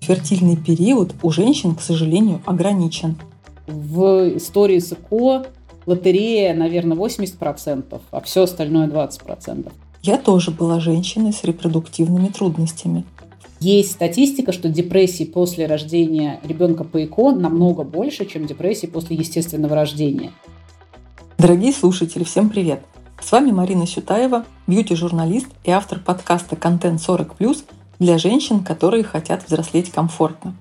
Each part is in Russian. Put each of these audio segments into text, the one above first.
Фертильный период у женщин, к сожалению, ограничен. В истории с ЭКО лотерея, наверное, 80%, а все остальное 20%. Я тоже была женщиной с репродуктивными трудностями. Есть статистика, что депрессии после рождения ребенка по ЭКО намного больше, чем депрессии после естественного рождения. Дорогие слушатели, всем привет! С вами Марина Сютаева, бьюти-журналист и автор подкаста «Контент 40+,» для женщин, которые хотят взрослеть комфортно.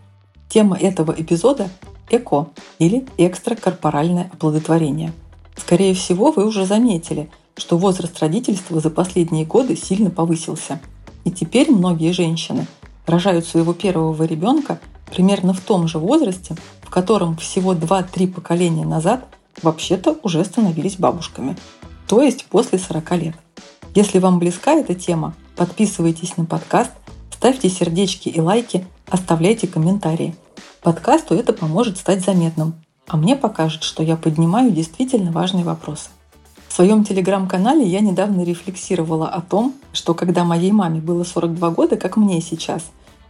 Тема этого эпизода – ЭКО или экстракорпоральное оплодотворение. Скорее всего, вы уже заметили, что возраст родительства за последние годы сильно повысился. И теперь многие женщины рожают своего первого ребенка примерно в том же возрасте, в котором всего 2-3 поколения назад вообще-то уже становились бабушками, то есть после 40 лет. Если вам близка эта тема, подписывайтесь на подкаст – Ставьте сердечки и лайки, оставляйте комментарии. Подкасту это поможет стать заметным, а мне покажет, что я поднимаю действительно важные вопросы. В своем телеграм-канале я недавно рефлексировала о том, что когда моей маме было 42 года, как мне сейчас,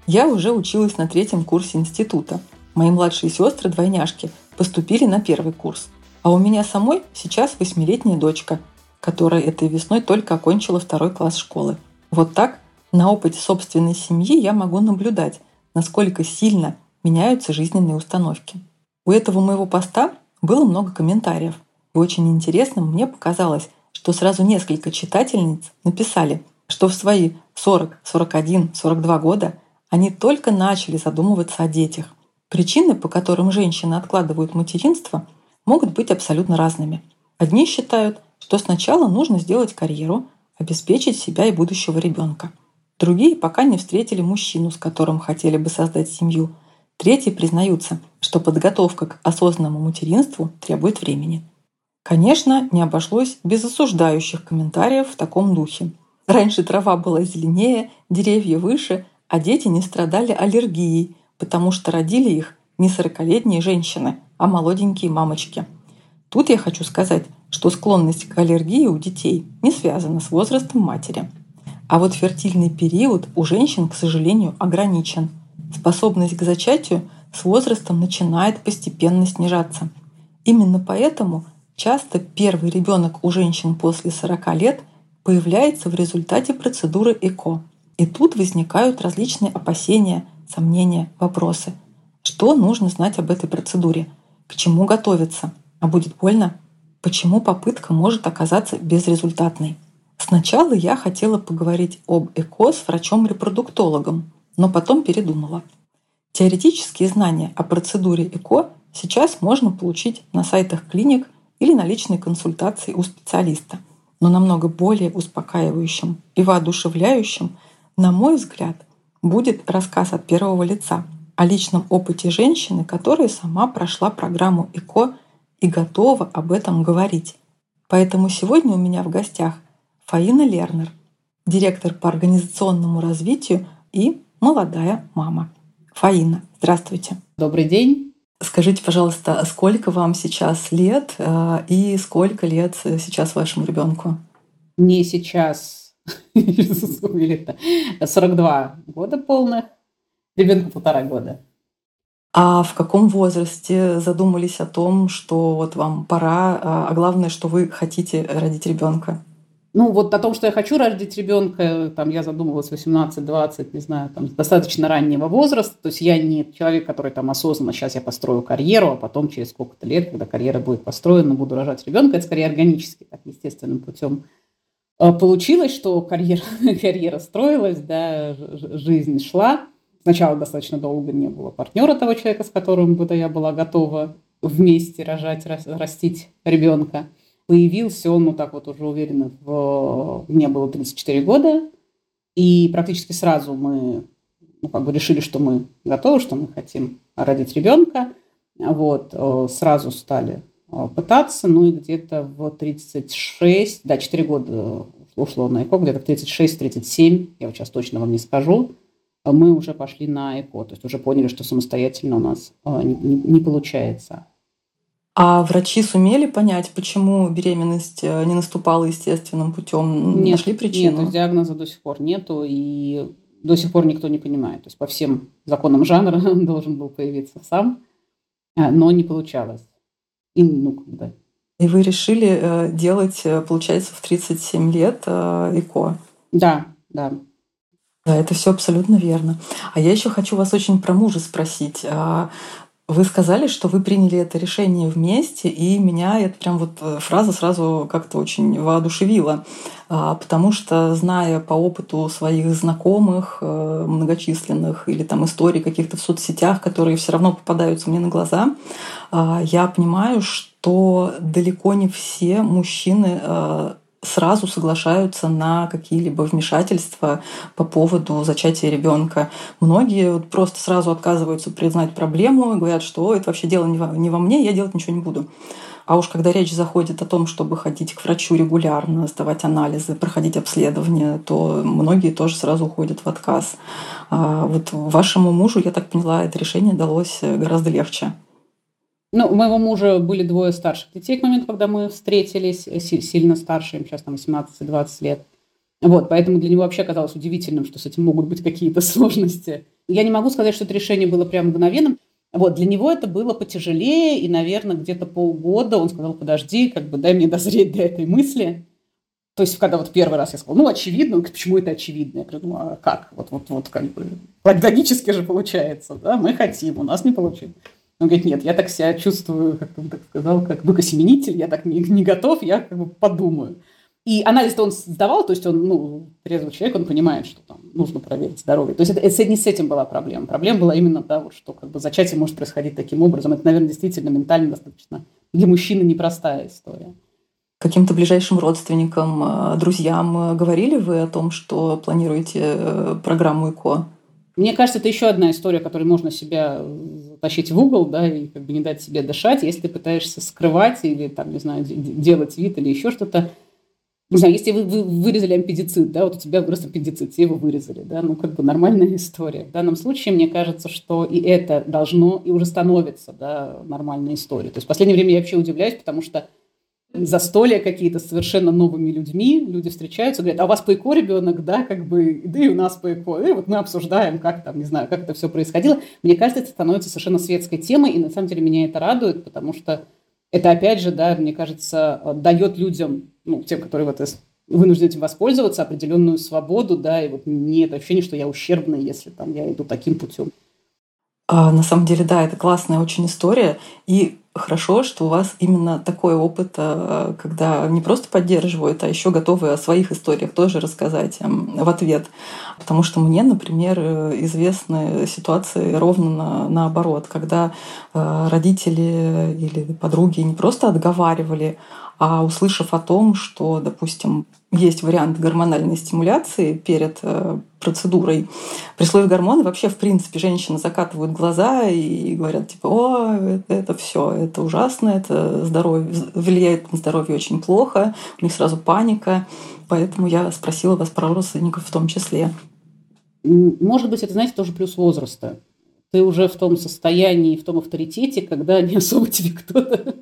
я уже училась на третьем курсе института. Мои младшие сестры, двойняшки, поступили на первый курс. А у меня самой сейчас восьмилетняя дочка, которая этой весной только окончила второй класс школы. Вот так на опыте собственной семьи я могу наблюдать, насколько сильно меняются жизненные установки. У этого моего поста было много комментариев. И очень интересным мне показалось, что сразу несколько читательниц написали, что в свои 40, 41, 42 года они только начали задумываться о детях. Причины, по которым женщины откладывают материнство, могут быть абсолютно разными. Одни считают, что сначала нужно сделать карьеру, обеспечить себя и будущего ребенка. Другие пока не встретили мужчину, с которым хотели бы создать семью. Третьи признаются, что подготовка к осознанному материнству требует времени. Конечно, не обошлось без осуждающих комментариев в таком духе. Раньше трава была зеленее, деревья выше, а дети не страдали аллергией, потому что родили их не сорокалетние женщины, а молоденькие мамочки. Тут я хочу сказать, что склонность к аллергии у детей не связана с возрастом матери – а вот фертильный период у женщин, к сожалению, ограничен. Способность к зачатию с возрастом начинает постепенно снижаться. Именно поэтому часто первый ребенок у женщин после 40 лет появляется в результате процедуры ЭКО. И тут возникают различные опасения, сомнения, вопросы. Что нужно знать об этой процедуре? К чему готовиться? А будет больно? Почему попытка может оказаться безрезультатной? Сначала я хотела поговорить об ЭКО с врачом-репродуктологом, но потом передумала. Теоретические знания о процедуре ЭКО сейчас можно получить на сайтах клиник или на личной консультации у специалиста. Но намного более успокаивающим и воодушевляющим, на мой взгляд, будет рассказ от первого лица о личном опыте женщины, которая сама прошла программу ЭКО и готова об этом говорить. Поэтому сегодня у меня в гостях Фаина Лернер, директор по организационному развитию и молодая мама. Фаина, здравствуйте. Добрый день. Скажите, пожалуйста, сколько вам сейчас лет э, и сколько лет сейчас вашему ребенку? Мне сейчас 42 года полных, ребенку полтора года. А в каком возрасте задумались о том, что вот вам пора, а, а главное, что вы хотите родить ребенка? Ну, вот о том, что я хочу родить ребенка, там, я задумывалась 18-20, не знаю, там, достаточно раннего возраста. То есть я не человек, который там осознанно, сейчас я построю карьеру, а потом через сколько-то лет, когда карьера будет построена, буду рожать ребенка. Это скорее органически, так естественным путем а, получилось, что карьера, карьера строилась, да, жизнь шла. Сначала достаточно долго не было партнера того человека, с которым бы я была готова вместе рожать, растить ребенка появился он, ну так вот уже уверенно, в... мне было 34 года, и практически сразу мы ну, как бы решили, что мы готовы, что мы хотим родить ребенка. Вот, э, сразу стали э, пытаться, ну и где-то в 36, да, 4 года ушло на ЭКО, где-то в 36-37, я вот сейчас точно вам не скажу, мы уже пошли на ЭКО, то есть уже поняли, что самостоятельно у нас э, не, не, не получается. А врачи сумели понять, почему беременность не наступала естественным путем? Нет, Нашли причину? Нет, диагноза до сих пор нету. И до сих пор никто не понимает. То есть по всем законам жанра он должен был появиться сам, а, но не получалось. И, ну, когда. И вы решили э, делать, э, получается, в 37 лет э, ЭКО? Да, да. Да, это все абсолютно верно. А я еще хочу вас очень про мужа спросить. А, вы сказали, что вы приняли это решение вместе, и меня эта прям вот э, фраза сразу как-то очень воодушевила, а, потому что, зная по опыту своих знакомых э, многочисленных или там историй каких-то в соцсетях, которые все равно попадаются мне на глаза, а, я понимаю, что далеко не все мужчины э, сразу соглашаются на какие-либо вмешательства по поводу зачатия ребенка. Многие вот просто сразу отказываются признать проблему и говорят, что это вообще дело не во, не во мне, я делать ничего не буду. А уж когда речь заходит о том, чтобы ходить к врачу регулярно, сдавать анализы, проходить обследования, то многие тоже сразу уходят в отказ. А вот вашему мужу, я так поняла, это решение далось гораздо легче. Ну, у моего мужа были двое старших детей к моменту, когда мы встретились, э, сильно старше, им сейчас там 18-20 лет. Вот, поэтому для него вообще казалось удивительным, что с этим могут быть какие-то сложности. Я не могу сказать, что это решение было прям мгновенным. Вот, для него это было потяжелее, и, наверное, где-то полгода он сказал, подожди, как бы дай мне дозреть до этой мысли. То есть, когда вот первый раз я сказала, ну, очевидно, он говорит, почему это очевидно? Я говорю, ну, а как? Вот, вот, вот, как бы, логически же получается, да, мы хотим, у нас не получилось. Он говорит, нет, я так себя чувствую, как он так сказал, как быкосеменитель, я так не, не готов, я как бы подумаю. И анализ-то он сдавал, то есть он, ну, трезвый человек, он понимает, что там нужно проверить здоровье. То есть это, это не с этим была проблема. Проблема была именно, да, вот, что как бы зачатие может происходить таким образом. Это, наверное, действительно ментально достаточно для мужчины непростая история. Каким-то ближайшим родственникам, э, друзьям э, говорили вы о том, что планируете э, программу ИКО? Мне кажется, это еще одна история, которой можно себя тащить в угол, да, и как бы не дать себе дышать, если ты пытаешься скрывать или, там, не знаю, делать вид или еще что-то. Не знаю, если вы, вы вырезали ампедицит, да, вот у тебя вырос аппендицит, все его вырезали, да, ну, как бы нормальная история. В данном случае, мне кажется, что и это должно, и уже становится, да, нормальной историей. То есть в последнее время я вообще удивляюсь, потому что застолья какие-то с совершенно новыми людьми, люди встречаются, говорят, а у вас по ЭКО ребенок, да, как бы, да и у нас по ЭКО, и вот мы обсуждаем, как там, не знаю, как это все происходило. Мне кажется, это становится совершенно светской темой, и на самом деле меня это радует, потому что это, опять же, да, мне кажется, дает людям, ну, тем, которые вот вынуждены этим воспользоваться, определенную свободу, да, и вот нет ощущения, что я ущербный, если там я иду таким путем. А, на самом деле, да, это классная очень история. И хорошо, что у вас именно такой опыт, а, когда не просто поддерживают, а еще готовы о своих историях тоже рассказать эм, в ответ. Потому что мне, например, известны ситуации ровно на, наоборот, когда а, родители или подруги не просто отговаривали, а услышав о том, что, допустим, есть вариант гормональной стимуляции перед э, процедурой, при слове гормоны вообще, в принципе, женщины закатывают глаза и говорят, типа, о, это, это все, это ужасно, это здоровье, влияет на здоровье очень плохо, у них сразу паника. Поэтому я спросила вас про родственников в том числе. Может быть, это, знаете, тоже плюс возраста. Ты уже в том состоянии, в том авторитете, когда не особо тебе кто-то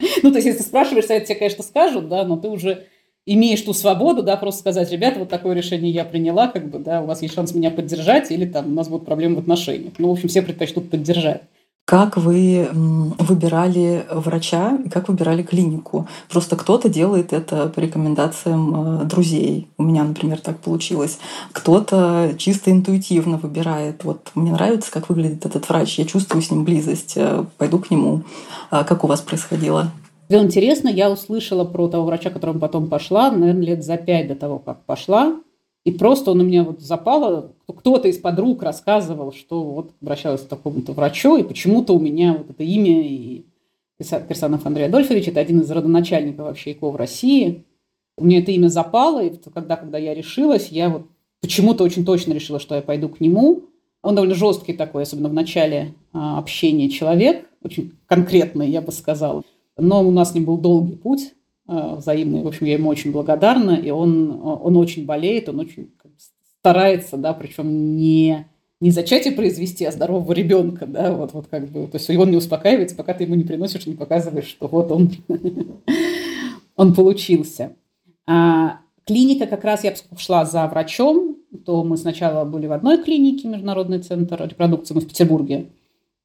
Ну, то есть, если ты спрашиваешь, совет тебе, конечно, скажут, да, но ты уже имеешь ту свободу, да, просто сказать, ребята, вот такое решение я приняла, как бы, да, у вас есть шанс меня поддержать, или там у нас будут проблемы в отношениях. Ну, в общем, все предпочтут поддержать. Как вы выбирали врача и как выбирали клинику? Просто кто-то делает это по рекомендациям э, друзей. У меня, например, так получилось. Кто-то чисто интуитивно выбирает. Вот мне нравится, как выглядит этот врач. Я чувствую с ним близость. Э, пойду к нему. А как у вас происходило? Интересно, я услышала про того врача, которому потом пошла, наверное, лет за пять до того, как пошла. И просто он у меня вот запало, кто-то из подруг рассказывал, что вот обращалась к такому-то врачу, и почему-то у меня вот это имя и Кирсанов Андрей Адольфович, это один из родоначальников вообще ИКО в России. У меня это имя запало, и тогда, когда я решилась, я вот почему-то очень точно решила, что я пойду к нему. Он довольно жесткий такой, особенно в начале а, общения человек, очень конкретный, я бы сказала. Но у нас с ним был долгий путь а, взаимный. В общем, я ему очень благодарна, и он, он очень болеет, он очень старается, да, причем не, не зачатие произвести, а здорового ребенка, да, вот, вот как бы, то есть он не успокаивается, пока ты ему не приносишь, не показываешь, что вот он, он получился. А, клиника как раз, я шла за врачом, то мы сначала были в одной клинике, Международный центр репродукции, мы в Петербурге,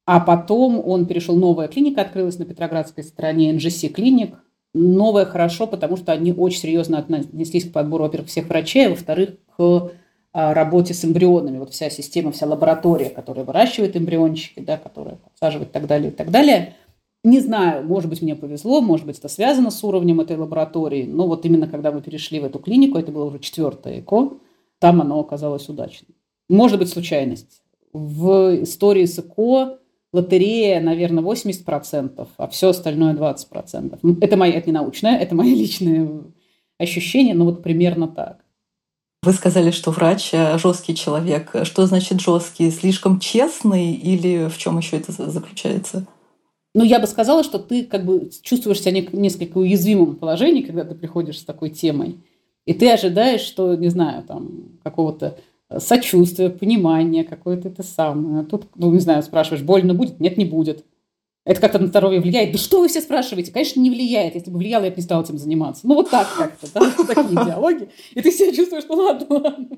а потом он перешел, новая клиника открылась на Петроградской стороне, NGC клиник. Новая хорошо, потому что они очень серьезно отнеслись к подбору, во-первых, всех врачей, а во-вторых, к а, работе с эмбрионами. Вот вся система, вся лаборатория, которая выращивает эмбриончики, да, которая подсаживает и так далее, и так далее. Не знаю, может быть, мне повезло, может быть, это связано с уровнем этой лаборатории, но вот именно когда мы перешли в эту клинику, это было уже четвертое ЭКО, там оно оказалось удачным. Может быть, случайность. В истории с ЭКО лотерея, наверное, 80%, а все остальное 20%. Это, моя, это не научное, это мои личные ощущения, но вот примерно так. Вы сказали, что врач э, жесткий человек. Что значит жесткий? Слишком честный или в чем еще это заключается? Ну, я бы сказала, что ты как бы чувствуешь себя несколько уязвимым положении, когда ты приходишь с такой темой. И ты ожидаешь, что, не знаю, там, какого-то сочувствия, понимания, какое-то это самое. Тут, ну, не знаю, спрашиваешь, больно будет? Нет, не будет. Это как-то на здоровье влияет. Да что вы все спрашиваете? Конечно, не влияет. Если бы влияло, я бы не стала этим заниматься. Ну, вот так как-то, да, такие диалоги. И ты себя чувствуешь, ну ладно, ладно.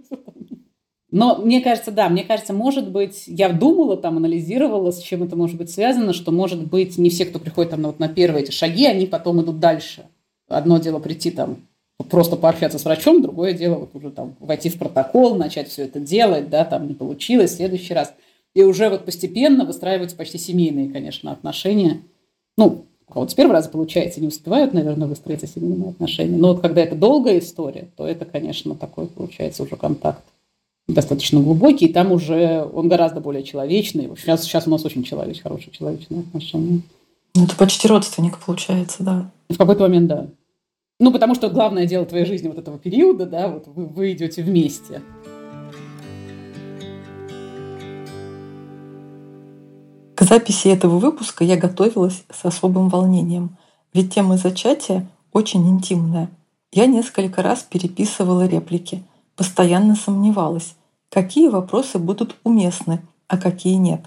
Но мне кажется, да, мне кажется, может быть, я думала, там, анализировала, с чем это может быть связано, что, может быть, не все, кто приходит там, вот, на первые эти шаги, они потом идут дальше. Одно дело прийти там просто пообщаться с врачом, другое дело вот уже там войти в протокол, начать все это делать, да, там не получилось, в следующий раз. И уже вот постепенно выстраиваются почти семейные, конечно, отношения. Ну, у кого-то с первого раза получается, не успевают, наверное, выстроиться семейные отношения. Но вот когда это долгая история, то это, конечно, такой получается уже контакт достаточно глубокий, и там уже он гораздо более человечный. Сейчас, сейчас у нас очень человеч, хорошие человечные отношения. Ну, это почти родственник получается, да. В какой-то момент, да. Ну, потому что главное дело твоей жизни вот этого периода, да, вот вы, вы идете вместе. К записи этого выпуска я готовилась с особым волнением, ведь тема зачатия очень интимная. Я несколько раз переписывала реплики, постоянно сомневалась, какие вопросы будут уместны, а какие нет,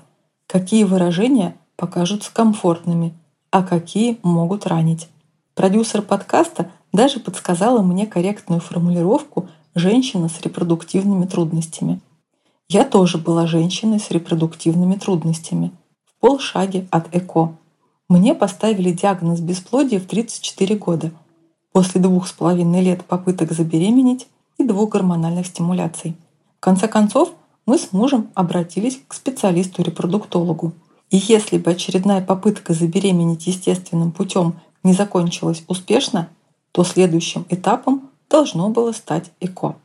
какие выражения покажутся комфортными, а какие могут ранить. Продюсер подкаста даже подсказала мне корректную формулировку «женщина с репродуктивными трудностями». Я тоже была женщиной с репродуктивными трудностями, в полшаге от ЭКО. Мне поставили диагноз бесплодия в 34 года, после двух с половиной лет попыток забеременеть и двух гормональных стимуляций. В конце концов, мы с мужем обратились к специалисту-репродуктологу. И если бы очередная попытка забеременеть естественным путем не закончилась успешно, то следующим этапом должно было стать ЭКО.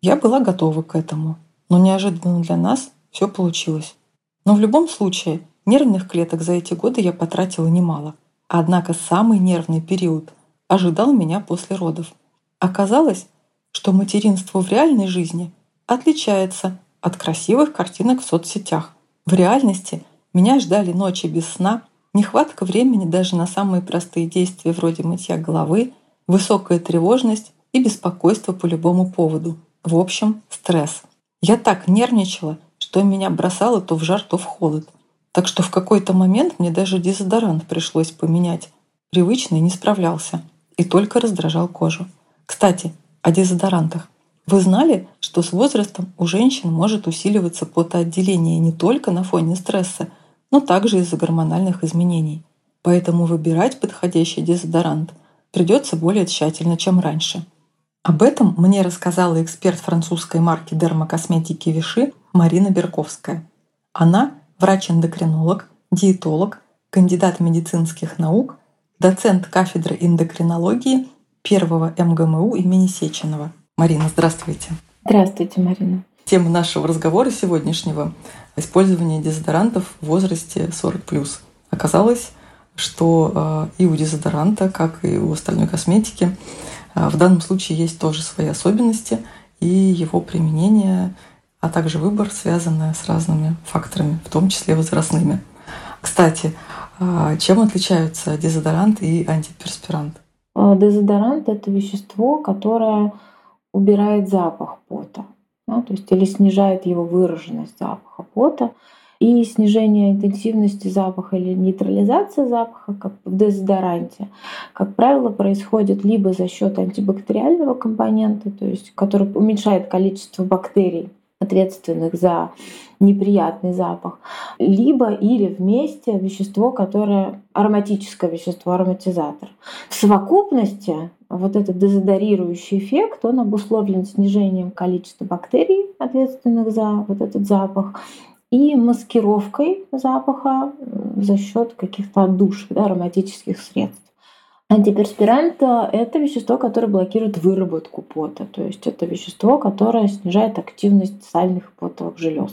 Я была готова к этому, но неожиданно для нас все получилось. Но в любом случае нервных клеток за эти годы я потратила немало. Однако самый нервный период ожидал меня после родов. Оказалось, что материнство в реальной жизни отличается от красивых картинок в соцсетях. В реальности меня ждали ночи без сна, нехватка времени даже на самые простые действия вроде мытья головы высокая тревожность и беспокойство по любому поводу. В общем, стресс. Я так нервничала, что меня бросало то в жар, то в холод. Так что в какой-то момент мне даже дезодорант пришлось поменять. Привычный не справлялся и только раздражал кожу. Кстати, о дезодорантах. Вы знали, что с возрастом у женщин может усиливаться потоотделение не только на фоне стресса, но также из-за гормональных изменений. Поэтому выбирать подходящий дезодорант – придется более тщательно, чем раньше. Об этом мне рассказала эксперт французской марки дермокосметики Виши Марина Берковская. Она врач-эндокринолог, диетолог, кандидат медицинских наук, доцент кафедры эндокринологии первого МГМУ имени Сеченова. Марина, здравствуйте. Здравствуйте, Марина. Тема нашего разговора сегодняшнего – использование дезодорантов в возрасте 40+. Оказалось, что а, и у дезодоранта, как и у остальной косметики, а, в данном случае есть тоже свои особенности, и его применение, а также выбор связаны с разными факторами, в том числе возрастными. Кстати, а, чем отличаются дезодорант и антиперспирант? Дезодорант – это вещество, которое убирает запах пота, да, то есть или снижает его выраженность запаха пота. И снижение интенсивности запаха или нейтрализация запаха, как в дезодоранте, как правило, происходит либо за счет антибактериального компонента, то есть который уменьшает количество бактерий, ответственных за неприятный запах, либо или вместе вещество, которое ароматическое вещество, ароматизатор. В совокупности вот этот дезодорирующий эффект, он обусловлен снижением количества бактерий, ответственных за вот этот запах, и маскировкой запаха за счет каких-то отдушек, да, ароматических средств. Антиперспирант – это вещество, которое блокирует выработку пота, то есть это вещество, которое снижает активность сальных потовых желез.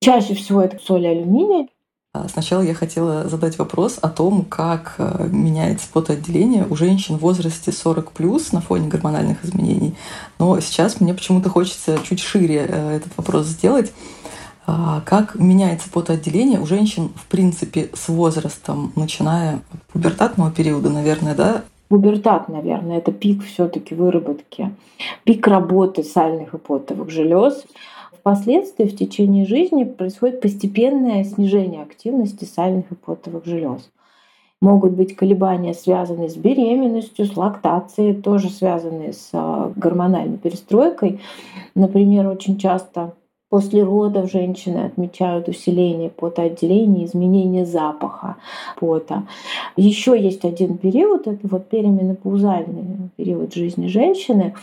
Чаще всего это соль алюминия. А сначала я хотела задать вопрос о том, как э, меняется потоотделение у женщин в возрасте 40 плюс на фоне гормональных изменений. Но сейчас мне почему-то хочется чуть шире э, этот вопрос сделать. А, как меняется потоотделение у женщин, в принципе, с возрастом, начиная от пубертатного периода, наверное, да? Пубертат, наверное, это пик все таки выработки, пик работы сальных и потовых желез. Впоследствии в течение жизни происходит постепенное снижение активности сальных и потовых желез. Могут быть колебания, связанные с беременностью, с лактацией, тоже связанные с а, гормональной перестройкой. Например, очень часто После родов женщины отмечают усиление потоотделения, изменение запаха пота. Еще есть один период, это вот переменопаузальный период жизни женщины,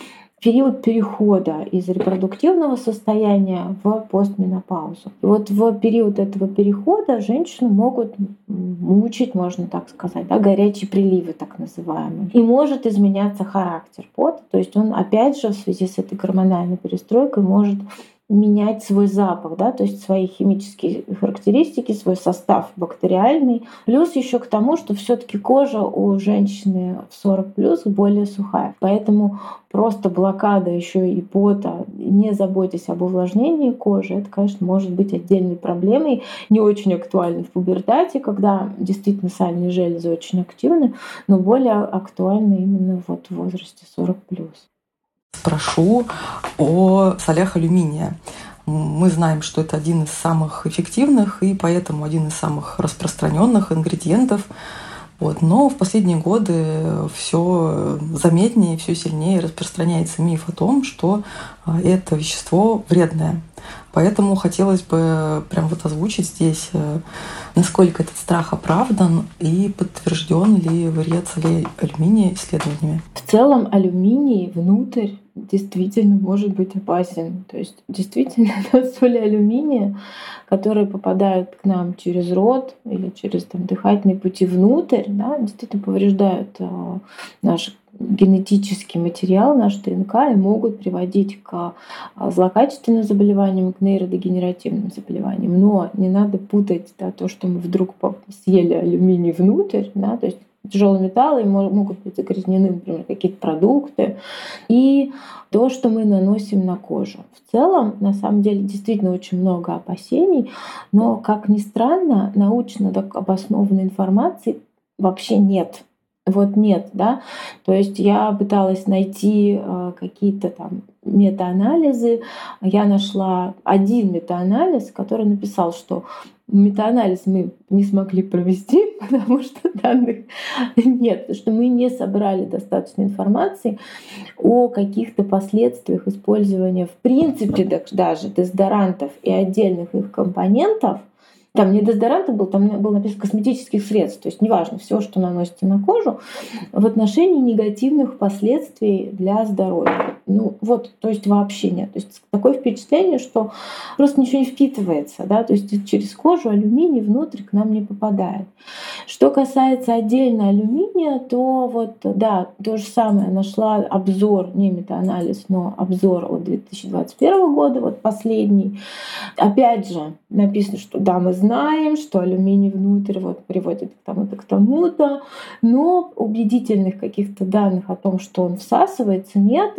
период перехода из репродуктивного состояния в постменопаузу. И вот в период этого перехода женщину могут мучить, можно так сказать, да, горячие приливы так называемые. И может изменяться характер пота, то есть он опять же в связи с этой гормональной перестройкой может менять свой запах, да, то есть свои химические характеристики, свой состав бактериальный. Плюс еще к тому, что все-таки кожа у женщины в 40 плюс более сухая. Поэтому просто блокада еще и пота, не заботьтесь об увлажнении кожи, это, конечно, может быть отдельной проблемой, не очень актуальной в пубертате, когда действительно сальные железы очень активны, но более актуальны именно вот в возрасте 40 плюс спрошу о солях алюминия. Мы знаем, что это один из самых эффективных и поэтому один из самых распространенных ингредиентов. Вот. Но в последние годы все заметнее, все сильнее распространяется миф о том, что а, это вещество вредное. Поэтому хотелось бы прям вот озвучить здесь, э, насколько этот страх оправдан и подтвержден ли вред солей алюминия исследованиями. В целом алюминий внутрь действительно может быть опасен. То есть действительно соли алюминия, которые попадают к нам через рот или через там, дыхательные пути внутрь, да, действительно повреждают э, наш генетический материал, наш ДНК, и могут приводить к а, злокачественным заболеваниям, к нейродегенеративным заболеваниям. Но не надо путать да, то, что мы вдруг съели алюминий внутрь, да, то есть тяжелые металлы могут быть загрязнены, например, какие-то продукты, и то, что мы наносим на кожу. В целом, на самом деле, действительно очень много опасений, но, как ни странно, научно обоснованной информации вообще нет вот нет, да. То есть я пыталась найти э, какие-то там метаанализы. Я нашла один метаанализ, который написал, что метаанализ мы не смогли провести, потому что данных нет, что мы не собрали достаточно информации о каких-то последствиях использования в принципе даже дезодорантов и отдельных их компонентов там не дезодорант был, там было написано косметических средств. То есть неважно, все, что наносите на кожу, в отношении негативных последствий для здоровья. Ну вот, то есть вообще нет. То есть такое впечатление, что просто ничего не впитывается, да, то есть через кожу алюминий внутрь к нам не попадает. Что касается отдельно алюминия, то вот, да, то же самое, нашла обзор, не метаанализ, но обзор от 2021 года, вот последний. Опять же, написано, что да, мы знаем, что алюминий внутрь вот приводит к тому-то, к тому-то, но убедительных каких-то данных о том, что он всасывается, нет.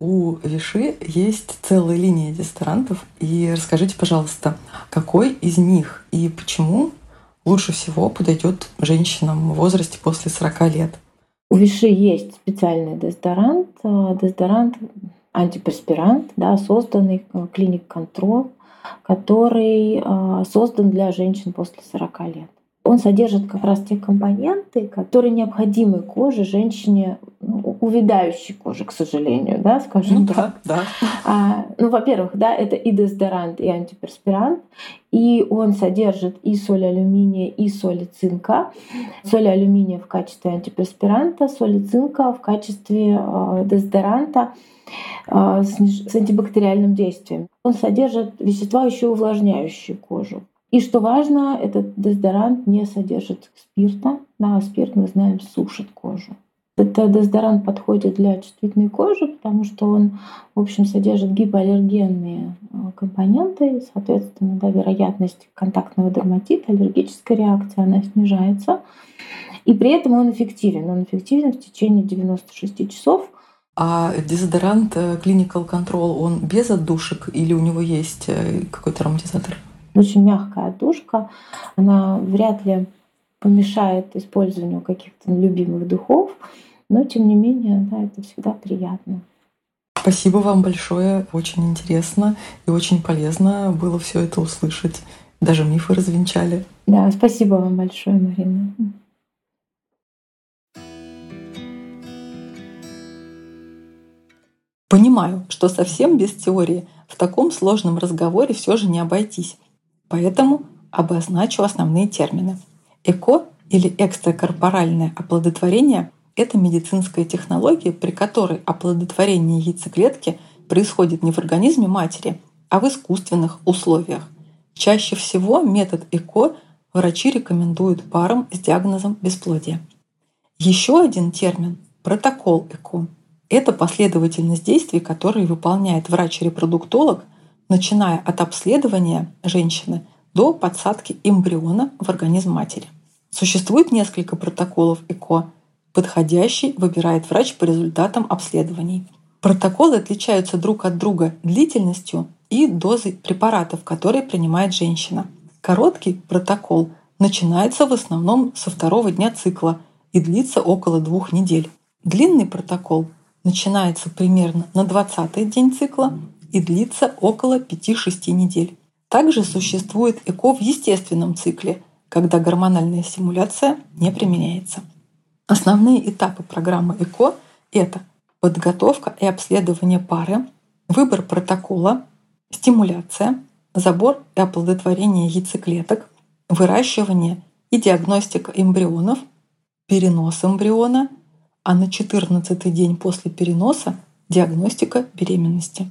У Виши есть целая линия дезодорантов. И расскажите, пожалуйста, какой из них и почему лучше всего подойдет женщинам в возрасте после 40 лет? У Виши есть специальный дезодорант, э, дезодорант антиперспирант, да, созданный э, клиник контроль который а, создан для женщин после 40 лет он содержит как раз те компоненты, которые необходимы коже женщине, ну, увядающей коже, к сожалению, да, скажем ну, так. Да, да. А, ну, во-первых, да, это и дезодорант, и антиперспирант, и он содержит и соль алюминия, и соль цинка. Соль алюминия в качестве антиперспиранта, соль цинка в качестве э, дезодоранта э, с антибактериальным действием. Он содержит вещества, еще увлажняющие кожу. И что важно, этот дезодорант не содержит спирта. Да, спирт, мы знаем, сушит кожу. Этот дезодорант подходит для чувствительной кожи, потому что он, в общем, содержит гипоаллергенные э, компоненты, соответственно, да, вероятность контактного дерматита, аллергической реакции, она снижается. И при этом он эффективен. Он эффективен в течение 96 часов. А дезодорант э, Clinical Control, он без отдушек или у него есть э, какой-то ароматизатор? Очень мягкая отдушка, она вряд ли помешает использованию каких-то любимых духов, но тем не менее, да, это всегда приятно. Спасибо вам большое, очень интересно и очень полезно было все это услышать. Даже мифы развенчали. Да, спасибо вам большое, Марина. Понимаю, что совсем без теории в таком сложном разговоре все же не обойтись. Поэтому обозначу основные термины. ЭКО или экстракорпоральное оплодотворение – это медицинская технология, при которой оплодотворение яйцеклетки происходит не в организме матери, а в искусственных условиях. Чаще всего метод ЭКО врачи рекомендуют парам с диагнозом бесплодия. Еще один термин – протокол ЭКО. Это последовательность действий, которые выполняет врач-репродуктолог начиная от обследования женщины до подсадки эмбриона в организм матери. Существует несколько протоколов ЭКО. Подходящий выбирает врач по результатам обследований. Протоколы отличаются друг от друга длительностью и дозой препаратов, которые принимает женщина. Короткий протокол начинается в основном со второго дня цикла и длится около двух недель. Длинный протокол начинается примерно на 20-й день цикла и длится около 5-6 недель. Также существует ЭКО в естественном цикле, когда гормональная стимуляция не применяется. Основные этапы программы ЭКО – это подготовка и обследование пары, выбор протокола, стимуляция, забор и оплодотворение яйцеклеток, выращивание и диагностика эмбрионов, перенос эмбриона, а на 14 день после переноса диагностика беременности.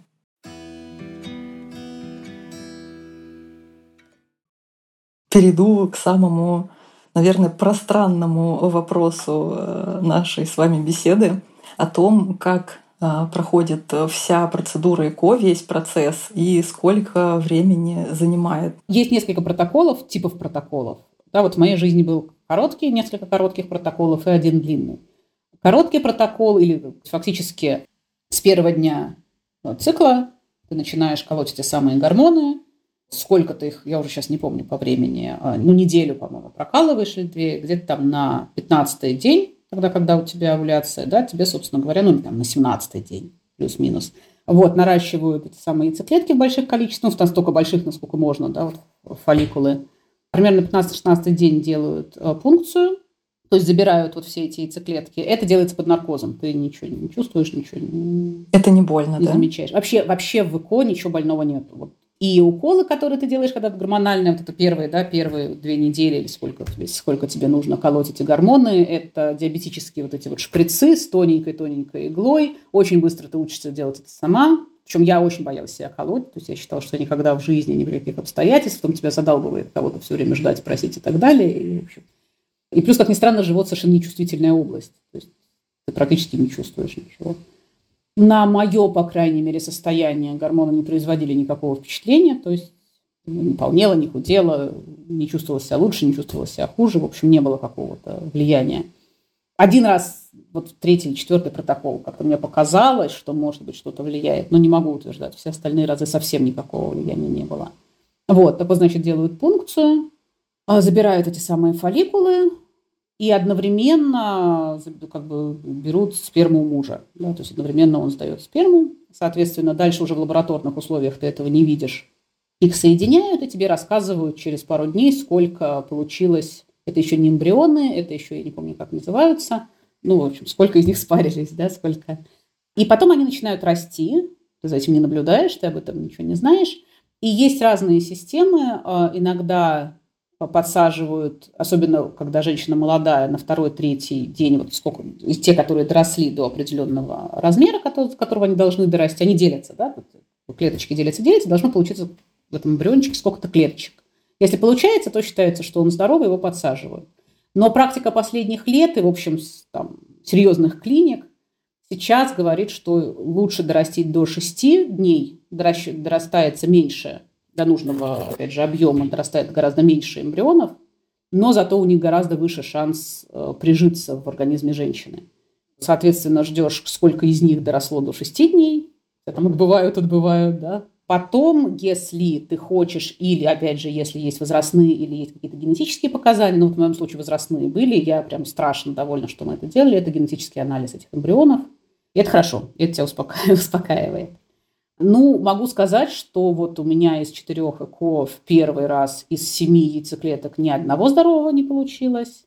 Перейду к самому, наверное, пространному вопросу э, нашей с вами беседы о том, как э, проходит вся процедура ЭКО, весь процесс и сколько времени занимает. Есть несколько протоколов, типов протоколов. Да, вот в моей жизни был короткий, несколько коротких протоколов и один длинный. Короткий протокол или фактически с первого дня цикла ты начинаешь колоть эти самые гормоны, сколько ты их, я уже сейчас не помню по времени, а, ну, неделю, по-моему, прокалываешь или две, где-то там на 15 день, тогда, когда у тебя овуляция, да, тебе, собственно говоря, ну, там на 17 день, плюс-минус. Вот, наращивают эти самые яйцеклетки в больших количествах, ну, настолько больших, насколько можно, да, вот фолликулы. Примерно 15-16 день делают э, пункцию, то есть забирают вот все эти яйцеклетки. Это делается под наркозом. Ты ничего не чувствуешь, ничего не... Это не больно, не да? замечаешь. Вообще, вообще в ЭКО ничего больного нет. Вот и уколы, которые ты делаешь, когда ты гормональные, вот это первые, да, первые две недели или сколько, сколько тебе нужно колоть эти гормоны, это диабетические вот эти вот шприцы с тоненькой-тоненькой иглой. Очень быстро ты учишься делать это сама. Причем я очень боялась себя колоть, то есть я считала, что никогда в жизни, ни при каких обстоятельствах, потом тебя задалбывает кого-то все время ждать, просить и так далее. И, в общем, и плюс, как ни странно, живот совершенно нечувствительная область. То есть ты практически не чувствуешь ничего на мое, по крайней мере, состояние гормоны не производили никакого впечатления, то есть не полнела, не худела, не чувствовала себя лучше, не чувствовала себя хуже, в общем, не было какого-то влияния. Один раз, вот третий или четвертый протокол, как-то мне показалось, что, может быть, что-то влияет, но не могу утверждать. Все остальные разы совсем никакого влияния не было. Вот, так вот, значит, делают пункцию, а, забирают эти самые фолликулы, и одновременно как бы берут сперму мужа. Да, то есть одновременно он сдает сперму. Соответственно, дальше уже в лабораторных условиях ты этого не видишь. их соединяют и тебе рассказывают через пару дней, сколько получилось. Это еще не эмбрионы, это еще, я не помню, как называются. Ну, в общем, сколько из них спарились, да, сколько. И потом они начинают расти. Ты за этим не наблюдаешь, ты об этом ничего не знаешь. И есть разные системы. А, иногда подсаживают, особенно когда женщина молодая, на второй, третий день, вот сколько, те, которые доросли до определенного размера, которого они должны дорасти, они делятся, да, клеточки делятся, делятся, должно получиться в этом эмбриончике сколько-то клеточек. Если получается, то считается, что он здоровый, его подсаживают. Но практика последних лет и, в общем, там, серьезных клиник сейчас говорит, что лучше дорастить до 6 дней, дорастается меньше до нужного, опять же, объема дорастает гораздо меньше эмбрионов, но зато у них гораздо выше шанс э, прижиться в организме женщины. Соответственно, ждешь, сколько из них доросло до 6 дней, там отбывают, отбывают, да. Потом, если ты хочешь, или, опять же, если есть возрастные или есть какие-то генетические показания, ну, в моем случае возрастные были, я прям страшно довольна, что мы это делали, это генетический анализ этих эмбрионов. И это хорошо, это тебя успокаивает. Ну, могу сказать, что вот у меня из четырех ЭКО в первый раз из семи яйцеклеток ни одного здорового не получилось.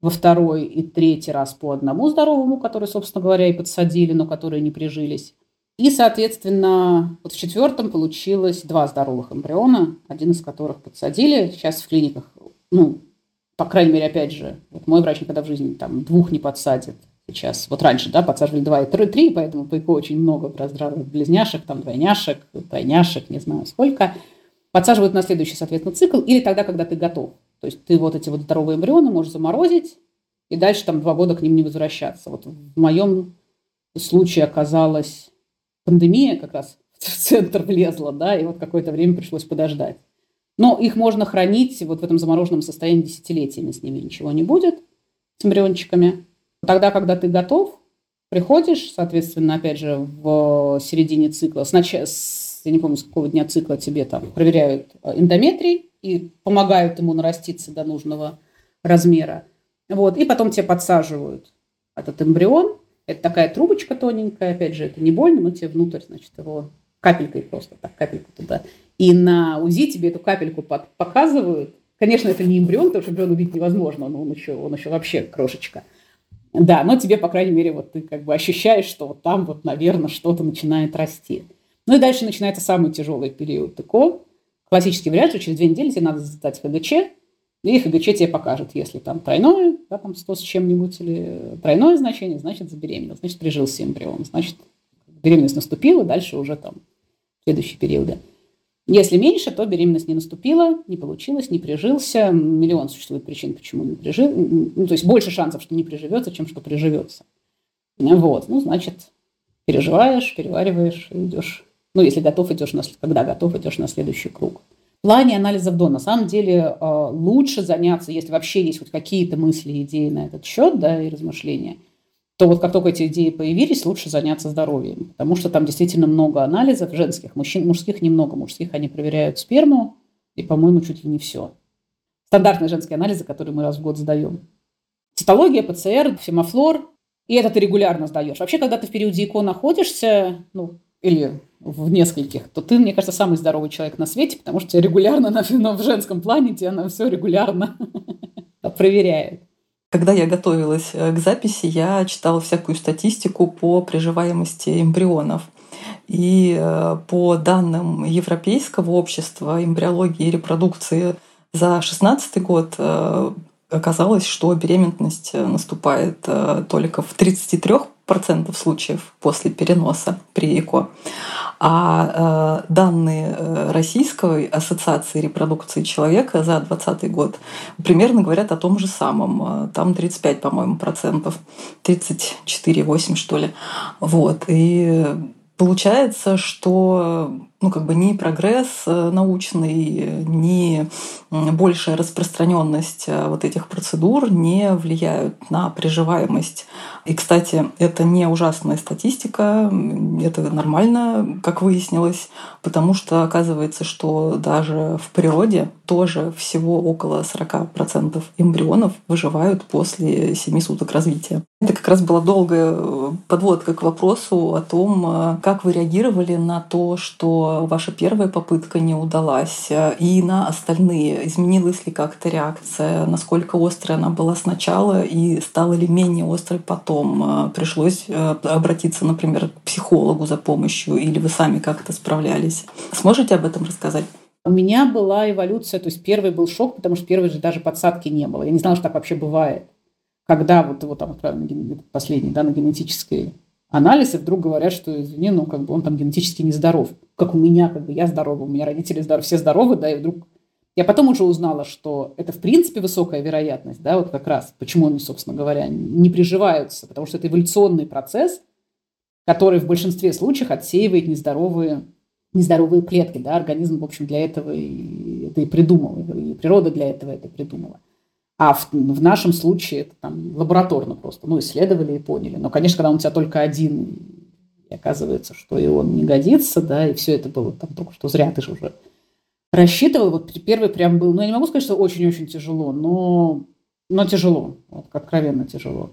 Во второй и третий раз по одному здоровому, который, собственно говоря, и подсадили, но которые не прижились. И, соответственно, вот в четвертом получилось два здоровых эмбриона, один из которых подсадили. Сейчас в клиниках, ну, по крайней мере, опять же, вот мой врач никогда в жизни там двух не подсадит сейчас. Вот раньше, да, подсаживали 2 и 3, поэтому по очень много раздравных близняшек, там двойняшек, тройняшек, не знаю сколько. Подсаживают на следующий, соответственно, цикл или тогда, когда ты готов. То есть ты вот эти вот здоровые эмбрионы можешь заморозить и дальше там два года к ним не возвращаться. Вот в моем случае оказалась пандемия как раз в центр влезла, да, и вот какое-то время пришлось подождать. Но их можно хранить вот в этом замороженном состоянии десятилетиями, с ними ничего не будет, с эмбриончиками. Тогда, когда ты готов, приходишь, соответственно, опять же, в середине цикла, сначала, я не помню, с какого дня цикла тебе там проверяют э, эндометрий и помогают ему нараститься до нужного размера. Вот, и потом тебе подсаживают этот эмбрион. Это такая трубочка тоненькая, опять же, это не больно, но тебе внутрь, значит, его капелькой просто, так, капельку туда. И на УЗИ тебе эту капельку под, показывают. Конечно, это не эмбрион, потому что эмбрион убить невозможно, но он еще, он еще вообще крошечка. Да, но тебе, по крайней мере, вот ты как бы ощущаешь, что вот там вот, наверное, что-то начинает расти. Ну и дальше начинается самый тяжелый период ТКО. Классический вариант, что через две недели тебе надо сдать ХГЧ, и ХГЧ тебе покажет, если там тройное, да, там 100 с чем-нибудь, или тройное значение, значит, забеременел, значит, прижился эмбрион, значит, беременность наступила, дальше уже там следующие периоды. Если меньше, то беременность не наступила, не получилось, не прижился. Миллион существует причин, почему не прижил. Ну, то есть больше шансов, что не приживется, чем что приживется. Вот, ну, значит, переживаешь, перевариваешь, идешь. Ну, если готов, идешь на, когда готов, идешь на следующий круг. В плане анализов до, на самом деле, э, лучше заняться, если вообще есть хоть какие-то мысли, идеи на этот счет, да, и размышления – то вот как только эти идеи появились, лучше заняться здоровьем. Потому что там действительно много анализов женских, мужчин, мужских немного. Мужских они проверяют сперму, и, по-моему, чуть ли не все. Стандартные женские анализы, которые мы раз в год сдаем. Цитология, ПЦР, фемофлор. И это ты регулярно сдаешь. Вообще, когда ты в периоде ИКО находишься, ну, или в нескольких, то ты, мне кажется, самый здоровый человек на свете, потому что тебя регулярно на, в женском плане тебя на все регулярно проверяют. Когда я готовилась э, к записи, я читала всякую статистику по приживаемости эмбрионов. И э, по данным Европейского общества эмбриологии и репродукции за 2016 год э, оказалось, что беременность наступает только в 33% случаев после переноса при ЭКО. А э, данные э, Российской ассоциации репродукции человека за 2020 год примерно говорят о том же самом. Э, там 35, по-моему, процентов, 34,8 что ли. Вот. И получается, что ну, как бы ни прогресс э, научный, ни большая распространенность э, вот этих процедур не влияют на приживаемость. И, кстати, это не ужасная статистика, это нормально, как выяснилось, потому что оказывается, что даже в природе тоже всего около 40% эмбрионов выживают после 7 суток развития. Это как раз была долгая э, подводка к вопросу о том, как вы реагировали на то, что что ваша первая попытка не удалась, и на остальные изменилась ли как-то реакция, насколько острая она была сначала и стала ли менее острой потом? Пришлось э, обратиться, например, к психологу за помощью или вы сами как-то справлялись? Сможете об этом рассказать? У меня была эволюция, то есть первый был шок, потому что первый же даже подсадки не было. Я не знала, что так вообще бывает. Когда вот его там последний, да, на генетический анализ, и вдруг говорят, что, извини, ну, как бы он там генетически нездоров. Как у меня, как бы я здорова, у меня родители здоровы, все здоровы, да, и вдруг... Я потом уже узнала, что это, в принципе, высокая вероятность, да, вот как раз, почему они, собственно говоря, не приживаются, потому что это эволюционный процесс, который в большинстве случаев отсеивает нездоровые нездоровые клетки, да, организм, в общем, для этого и, это и придумал, и природа для этого это придумала. А в, в нашем случае это там лабораторно просто, ну, исследовали и поняли. Но, конечно, когда у тебя только один, и оказывается, что и он не годится, да, и все это было там только что зря, ты же уже рассчитывал. Вот первый прям был, ну, я не могу сказать, что очень-очень тяжело, но, но тяжело, вот, откровенно тяжело.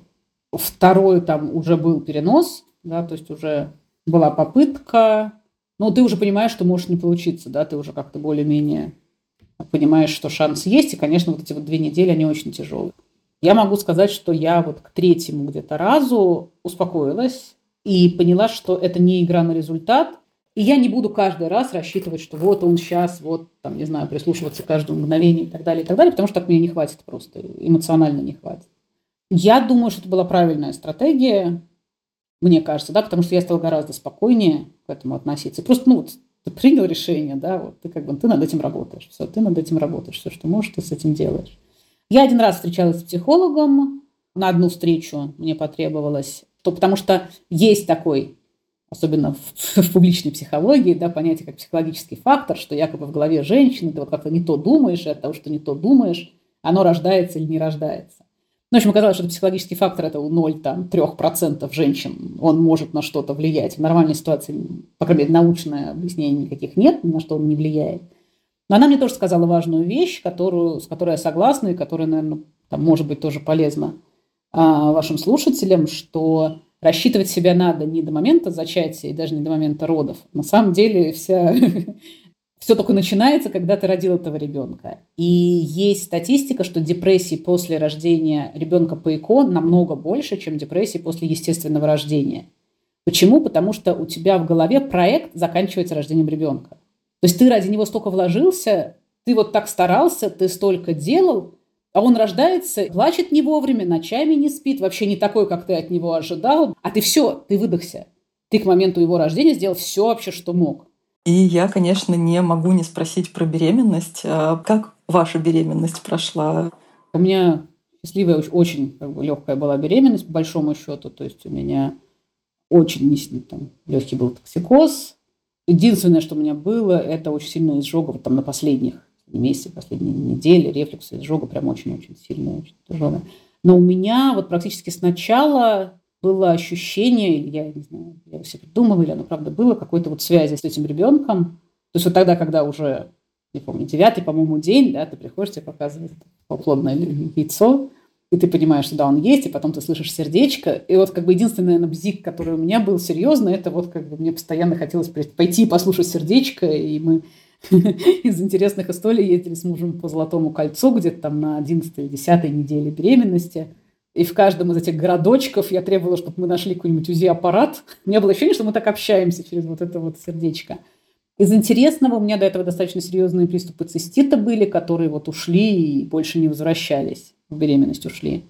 Второй там уже был перенос, да, то есть уже была попытка, но ты уже понимаешь, что может не получиться, да, ты уже как-то более-менее понимаешь, что шанс есть, и, конечно, вот эти вот две недели, они очень тяжелые. Я могу сказать, что я вот к третьему где-то разу успокоилась и поняла, что это не игра на результат, и я не буду каждый раз рассчитывать, что вот он сейчас, вот, там, не знаю, прислушиваться к каждому мгновению и так далее, и так далее, потому что так мне не хватит просто, эмоционально не хватит. Я думаю, что это была правильная стратегия мне кажется, да, потому что я стала гораздо спокойнее к этому относиться. Просто, ну, вот, ты принял решение, да, вот ты как бы, ты над этим работаешь, все, ты над этим работаешь, все, что можешь, ты с этим делаешь. Я один раз встречалась с психологом, на одну встречу мне потребовалось, то, потому что есть такой, особенно в, в публичной психологии, да, понятие как психологический фактор, что якобы в голове женщины ты вот как-то не то думаешь, и от того, что не то думаешь, оно рождается или не рождается. Ну, в общем, оказалось, что психологический фактор – это у 0-3% женщин. Он может на что-то влиять. В нормальной ситуации, по крайней мере, научное объяснение никаких нет, на что он не влияет. Но она мне тоже сказала важную вещь, которую, с которой я согласна и которая, наверное, там, может быть тоже полезна а, вашим слушателям, что рассчитывать себя надо не до момента зачатия и даже не до момента родов. На самом деле вся все только начинается, когда ты родил этого ребенка. И есть статистика, что депрессии после рождения ребенка по ЭКО намного больше, чем депрессии после естественного рождения. Почему? Потому что у тебя в голове проект заканчивается рождением ребенка. То есть ты ради него столько вложился, ты вот так старался, ты столько делал, а он рождается, плачет не вовремя, ночами не спит, вообще не такой, как ты от него ожидал, а ты все, ты выдохся. Ты к моменту его рождения сделал все вообще, что мог. И я, конечно, не могу не спросить про беременность. А как ваша беременность прошла? У меня счастливая, очень как бы, легкая была беременность, по большому счету. То есть у меня очень низкий, там, легкий был токсикоз. Единственное, что у меня было, это очень сильная изжога вот, там, на последних месяцах, последние недели, рефлюкс, изжога прям очень-очень сильная, очень тяжелая. Но у меня вот практически сначала было ощущение, я не знаю, я себе придумала, или оно правда было, какой-то вот связи с этим ребенком. То есть вот тогда, когда уже, не помню, девятый, по-моему, день, да, ты приходишь, тебе показывают плодное яйцо, и ты понимаешь, что да, он есть, и потом ты слышишь сердечко. И вот как бы единственный, наверное, бзик, который у меня был серьезно, это вот как бы мне постоянно хотелось пойти и послушать сердечко, и мы из интересных историй ездили с мужем по Золотому кольцу где-то там на 11 или 10 неделе беременности – и в каждом из этих городочков я требовала, чтобы мы нашли какой-нибудь УЗИ-аппарат. У меня было ощущение, что мы так общаемся через вот это вот сердечко. Из интересного у меня до этого достаточно серьезные приступы цистита были, которые вот ушли и больше не возвращались. В беременность ушли.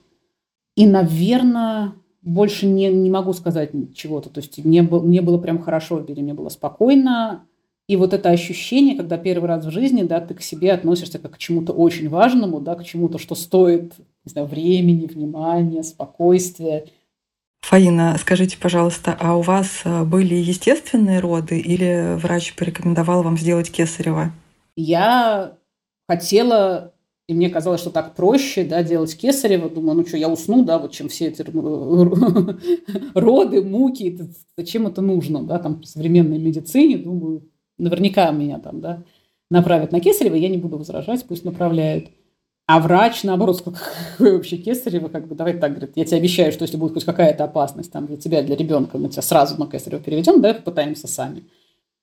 И, наверное, больше не, не могу сказать чего-то. То есть мне, был, мне было прям хорошо в беременности, мне было спокойно. И вот это ощущение, когда первый раз в жизни, да, ты к себе относишься как к чему-то очень важному, да, к чему-то, что стоит, не знаю, времени, внимания, спокойствия. Фаина, скажите, пожалуйста, а у вас э, были естественные роды или врач порекомендовал вам сделать кесарево? Я хотела, и мне казалось, что так проще, да, делать кесарево. Думаю, ну что, я усну, да, вот чем все эти роды, муки, зачем это нужно, да, там, в современной медицине, думаю, наверняка меня там, да, направят на Кесарева, я не буду возражать, пусть направляют. А врач, наоборот, сказал, какой вообще Кесарева, как бы, давай так, говорит, я тебе обещаю, что если будет хоть какая-то опасность там для тебя, для ребенка, мы тебя сразу на Кесарева переведем, давай попытаемся сами.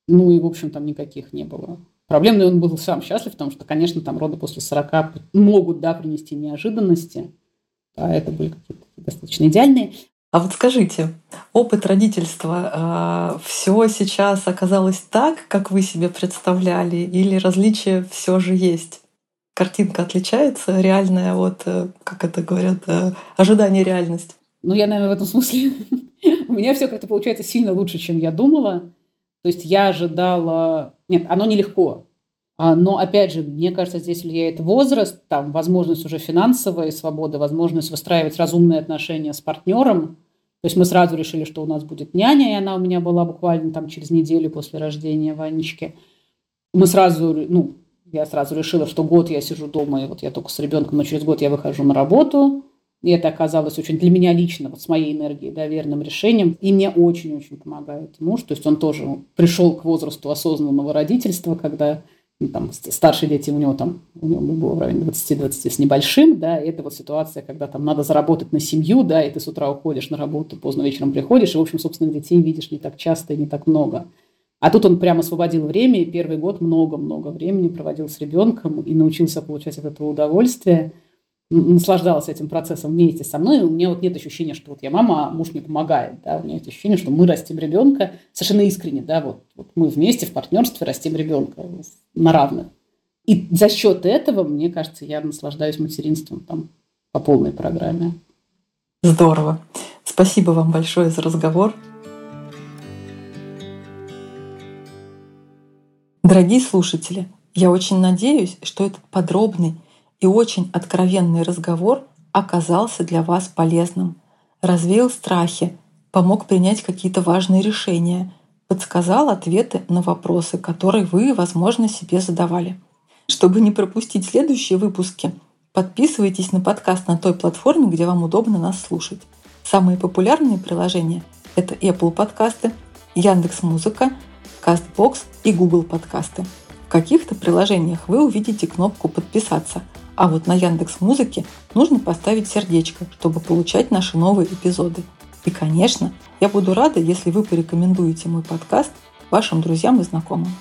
Ну и, в общем, там никаких не было проблем. Но он был сам счастлив, потому что, конечно, там роды после 40 могут, да, принести неожиданности. А это были какие-то достаточно идеальные. А вот скажите, опыт родительства, э, все сейчас оказалось так, как вы себе представляли, или различия все же есть? Картинка отличается, реальная вот, э, как это говорят, э, ожидание реальность? Ну, я, наверное, в этом смысле у меня все как-то получается сильно лучше, чем я думала. То есть я ожидала... Нет, оно нелегко. А, но, опять же, мне кажется, здесь влияет возраст, там, возможность уже финансовой свободы, возможность выстраивать разумные отношения с партнером. То есть мы сразу решили, что у нас будет няня, и она у меня была буквально там через неделю после рождения Ванечки. Мы сразу, ну, я сразу решила, что год я сижу дома, и вот я только с ребенком, но через год я выхожу на работу. И это оказалось очень для меня лично, вот с моей энергией, да, верным решением. И мне очень-очень помогает муж. То есть он тоже пришел к возрасту осознанного родительства, когда там, старшие дети у него там, у него было в районе 20-20 с небольшим, да, и это вот ситуация, когда там надо заработать на семью, да, и ты с утра уходишь на работу, поздно вечером приходишь, и, в общем, собственно, детей видишь не так часто и не так много. А тут он прямо освободил время, и первый год много-много времени проводил с ребенком и научился получать от этого удовольствие – наслаждалась этим процессом вместе со мной. У меня вот нет ощущения, что вот я мама, а муж мне помогает. Да? У меня есть ощущение, что мы растим ребенка совершенно искренне. Да? Вот, вот мы вместе в партнерстве растим ребенка на равных. И за счет этого, мне кажется, я наслаждаюсь материнством там по полной программе. Здорово. Спасибо вам большое за разговор. Дорогие слушатели, я очень надеюсь, что этот подробный и очень откровенный разговор оказался для вас полезным, развеял страхи, помог принять какие-то важные решения, подсказал ответы на вопросы, которые вы, возможно, себе задавали. Чтобы не пропустить следующие выпуски, подписывайтесь на подкаст на той платформе, где вам удобно нас слушать. Самые популярные приложения — это Apple подкасты, Яндекс Музыка, Castbox и Google подкасты. В каких-то приложениях вы увидите кнопку «Подписаться», а вот на Яндекс Музыке нужно поставить сердечко, чтобы получать наши новые эпизоды. И, конечно, я буду рада, если вы порекомендуете мой подкаст вашим друзьям и знакомым.